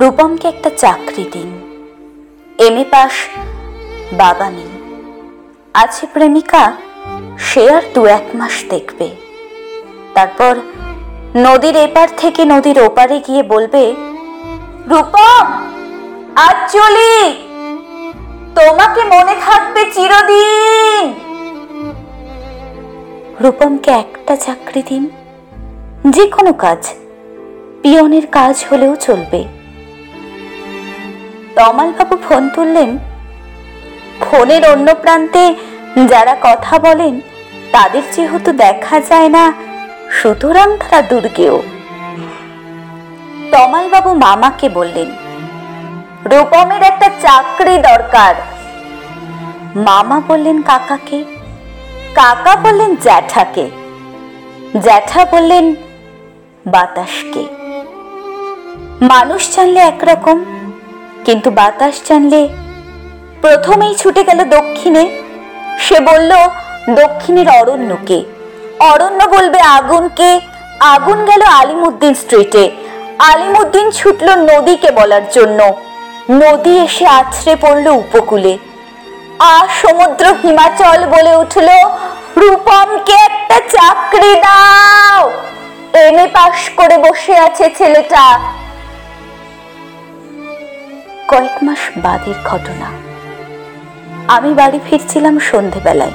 রূপমকে একটা চাকরি দিন। এম এ পাস, বাবা নেই। আছে প্রেমিকা, সে আর দু এক মাস দেখবে। তারপর নদীর এপার থেকে নদীর ওপারে গিয়ে বলবে, রূপম, আজ চলি। তোমাকে মনে থাকবে চিরদিন। রূপমকে একটা চাকরি দিন। যে কোনো কাজ, পিয়নের কাজ হলেও চলবে। তমালবাবু ফোন তুললেন। ফোনের অন্য প্রান্তে যারা কথা বলেন, তাদের যেহেতু দেখা যায় না, সুতরাং তারা দুর্গেও তমালবাবু মামাকে বললেন, রূপমের একটা চাকরি দরকার। মামা বললেন, কাকাকে? কাকা বললেন, জ্যাঠাকে। জ্যাঠা বললেন, বাতাসকে। মানুষ জানলে একরকম কিন্তু বাতাস জানলে প্রথমেই ছুটে গেল দক্ষিণে। সে বলল, দক্ষিণের অরণ্যকে, অরণ্য বলবে আগুনকে। আগুন গেল আলিমুদ্দিন স্ট্রিটে। আলিমুদ্দিন ছুটল নদীকে বলার জন্য। নদী এসে আছড়ে পড়ল উপকূলে। আর সমুদ্র হিমাচল বলে উঠল রূপমকে একটা চাকরি দাও। এম এ পাশ করে বসে আছে ছেলেটা। কয়েক মাস বাদের ঘটনা। আমি বাড়ি ফিরছিলাম সন্ধেবেলায়।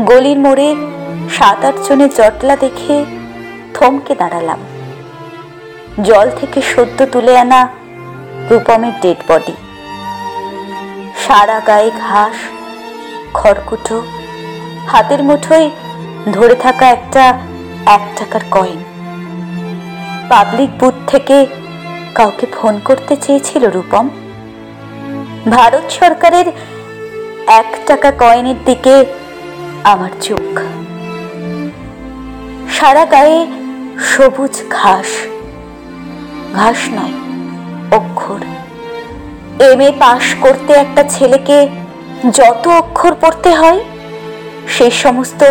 গলির মোড়ে সাত আট জনের জটলা দেখে থমকে দাঁড়ালাম। জল থেকে সদ্য তুলে আনা রূপমের ডেড বডি সারা গায়ে ঘাস, খড়কুটো, হাতের মুঠোয় ধরে থাকা একটা এক টাকার কয়েন পাবলিক বুথ থেকে কাউকে ফোন করতে চেয়েছিল রূপম। ভারত সরকারের এক টাকা কয়েনের দিকে আমার চোখ। সারা গায়ে সবুজ ঘাস। ঘাস নয়, অক্ষর। এম এ পাশ করতে একটা ছেলেকে যত অক্ষর পড়তে হয় সেই সমস্ত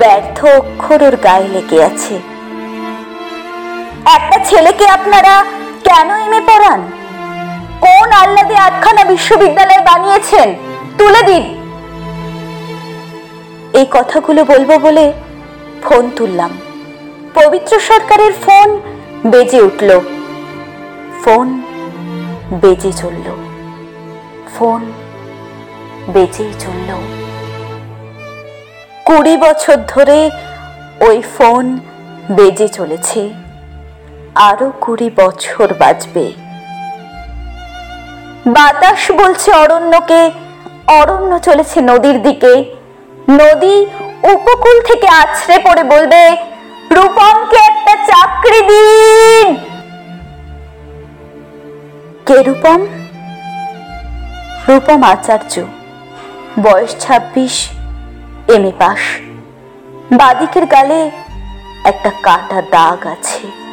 ব্যর্থ অক্ষর ওর গায়ে লেগে আছে। একটা ছেলেকে আপনারা কেন এম পড়ান? কোন আহ্লাদে আটখানা বিশ্ববিদ্যালয় বানিয়েছেন? তুলে দিন। এই কথাগুলো বলব বলে ফোন তুললাম। পবিত্র সরকারের ফোন বেজে উঠল। ফোন বেজে চলল। ফোন বেজেই চলল। কুড়ি বছর ধরে ওই ফোন বেজে চলেছে। আরও কুড়ি বছর বাজবে বাতাস বলছে অরণ্যকে, অরণ্য চলেছে নদীর দিকে। নদী উপকূল থেকে আছড়ে পড়ে বলবে, রূপমকে একটা চাকরি দিন। কে রূপম? রূপম আচার্য, বয়স ছাব্বিশ, এম এ পাস বাদিকের গালে একটা কাটা দাগ আছে।